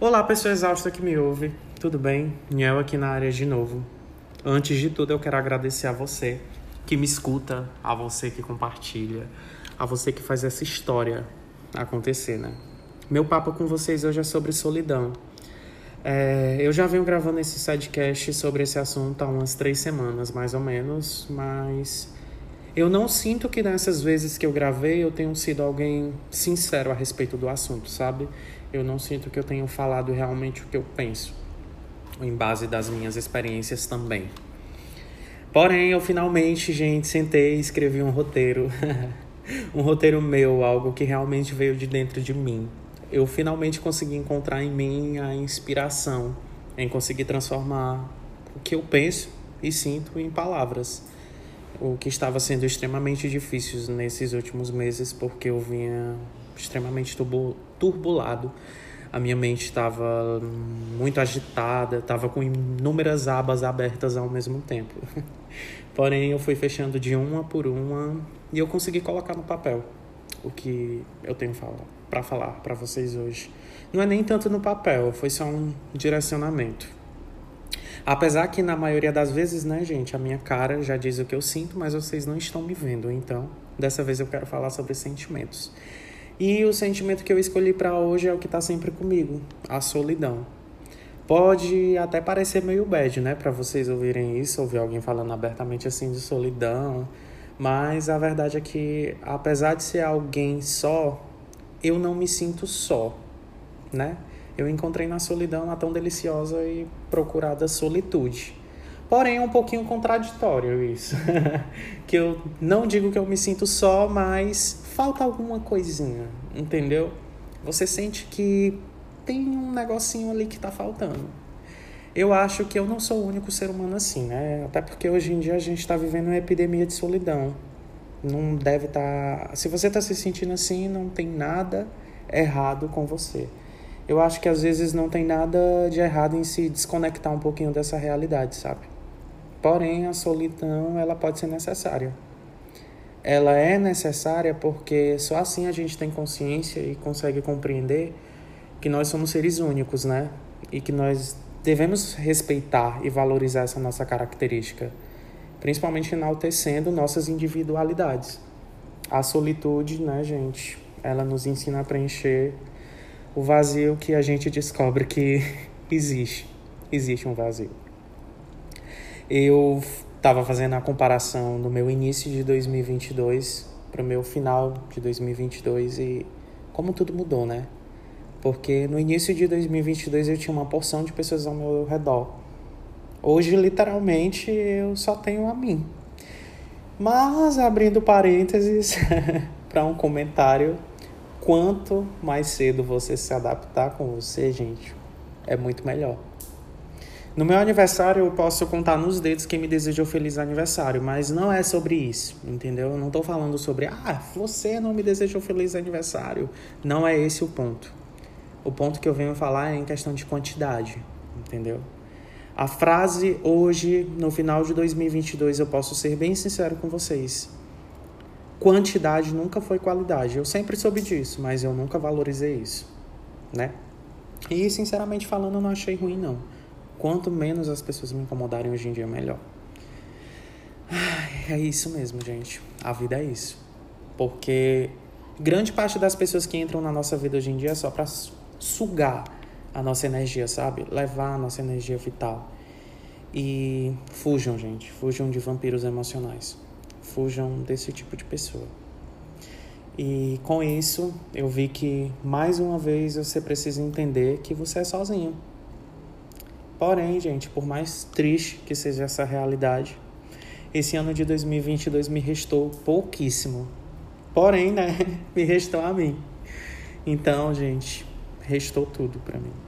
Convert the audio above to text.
Olá, pessoa exausta que me ouve. Tudo bem? Niel aqui na área de novo. Antes de tudo, eu quero agradecer a você que me escuta, a você que compartilha, a você que faz essa história acontecer, né? Meu papo com vocês hoje é sobre solidão. É, eu já venho gravando esse sidecast sobre esse assunto há umas três semanas, mais ou menos, mas eu não sinto que nessas vezes que eu gravei eu tenho sido alguém sincero a respeito do assunto, sabe? Eu não sinto que eu tenho falado realmente o que eu penso, em base das minhas experiências também. Porém, eu finalmente, gente, sentei e escrevi um roteiro. um roteiro meu, algo que realmente veio de dentro de mim. Eu finalmente consegui encontrar em mim a inspiração em conseguir transformar o que eu penso e sinto em palavras. O que estava sendo extremamente difícil nesses últimos meses, porque eu vinha extremamente turbulado. A minha mente estava muito agitada, estava com inúmeras abas abertas ao mesmo tempo. Porém, eu fui fechando de uma por uma e eu consegui colocar no papel o que eu tenho para falar para vocês hoje. Não é nem tanto no papel, foi só um direcionamento. Apesar que na maioria das vezes, né, gente, a minha cara já diz o que eu sinto, mas vocês não estão me vendo. Então, dessa vez eu quero falar sobre sentimentos. E o sentimento que eu escolhi para hoje é o que está sempre comigo, a solidão. Pode até parecer meio bad, né, para vocês ouvirem isso, ouvir alguém falando abertamente assim de solidão, mas a verdade é que apesar de ser alguém só, eu não me sinto só, né? Eu encontrei na solidão a tão deliciosa e procurada solitude. Porém, é um pouquinho contraditório isso. que eu não digo que eu me sinto só, mas falta alguma coisinha, entendeu? Você sente que tem um negocinho ali que tá faltando. Eu acho que eu não sou o único ser humano assim, né? Até porque hoje em dia a gente está vivendo uma epidemia de solidão. Não deve estar. Tá... Se você está se sentindo assim, não tem nada errado com você. Eu acho que às vezes não tem nada de errado em se desconectar um pouquinho dessa realidade, sabe? Porém, a solidão ela pode ser necessária. Ela é necessária porque só assim a gente tem consciência e consegue compreender que nós somos seres únicos, né? E que nós devemos respeitar e valorizar essa nossa característica, principalmente enaltecendo nossas individualidades. A solitude, né, gente, ela nos ensina a preencher o vazio que a gente descobre que existe. Existe um vazio. Eu estava fazendo a comparação do meu início de 2022 para o meu final de 2022 e como tudo mudou, né? Porque no início de 2022 eu tinha uma porção de pessoas ao meu redor. Hoje, literalmente, eu só tenho a mim. Mas, abrindo parênteses para um comentário, quanto mais cedo você se adaptar com você, gente, é muito melhor. No meu aniversário eu posso contar nos dedos quem me desejou feliz aniversário, mas não é sobre isso, entendeu? Eu não tô falando sobre, ah, você não me desejou feliz aniversário. Não é esse o ponto. O ponto que eu venho falar é em questão de quantidade, entendeu? A frase hoje, no final de 2022, eu posso ser bem sincero com vocês. Quantidade nunca foi qualidade. Eu sempre soube disso, mas eu nunca valorizei isso, né? E sinceramente falando, eu não achei ruim não. Quanto menos as pessoas me incomodarem hoje em dia, melhor. É isso mesmo, gente. A vida é isso. Porque grande parte das pessoas que entram na nossa vida hoje em dia é só para sugar a nossa energia, sabe? Levar a nossa energia vital. E fujam, gente. Fujam de vampiros emocionais. Fujam desse tipo de pessoa. E com isso, eu vi que mais uma vez você precisa entender que você é sozinho. Porém, gente, por mais triste que seja essa realidade, esse ano de 2022 me restou pouquíssimo. Porém, né, me restou a mim. Então, gente, restou tudo para mim.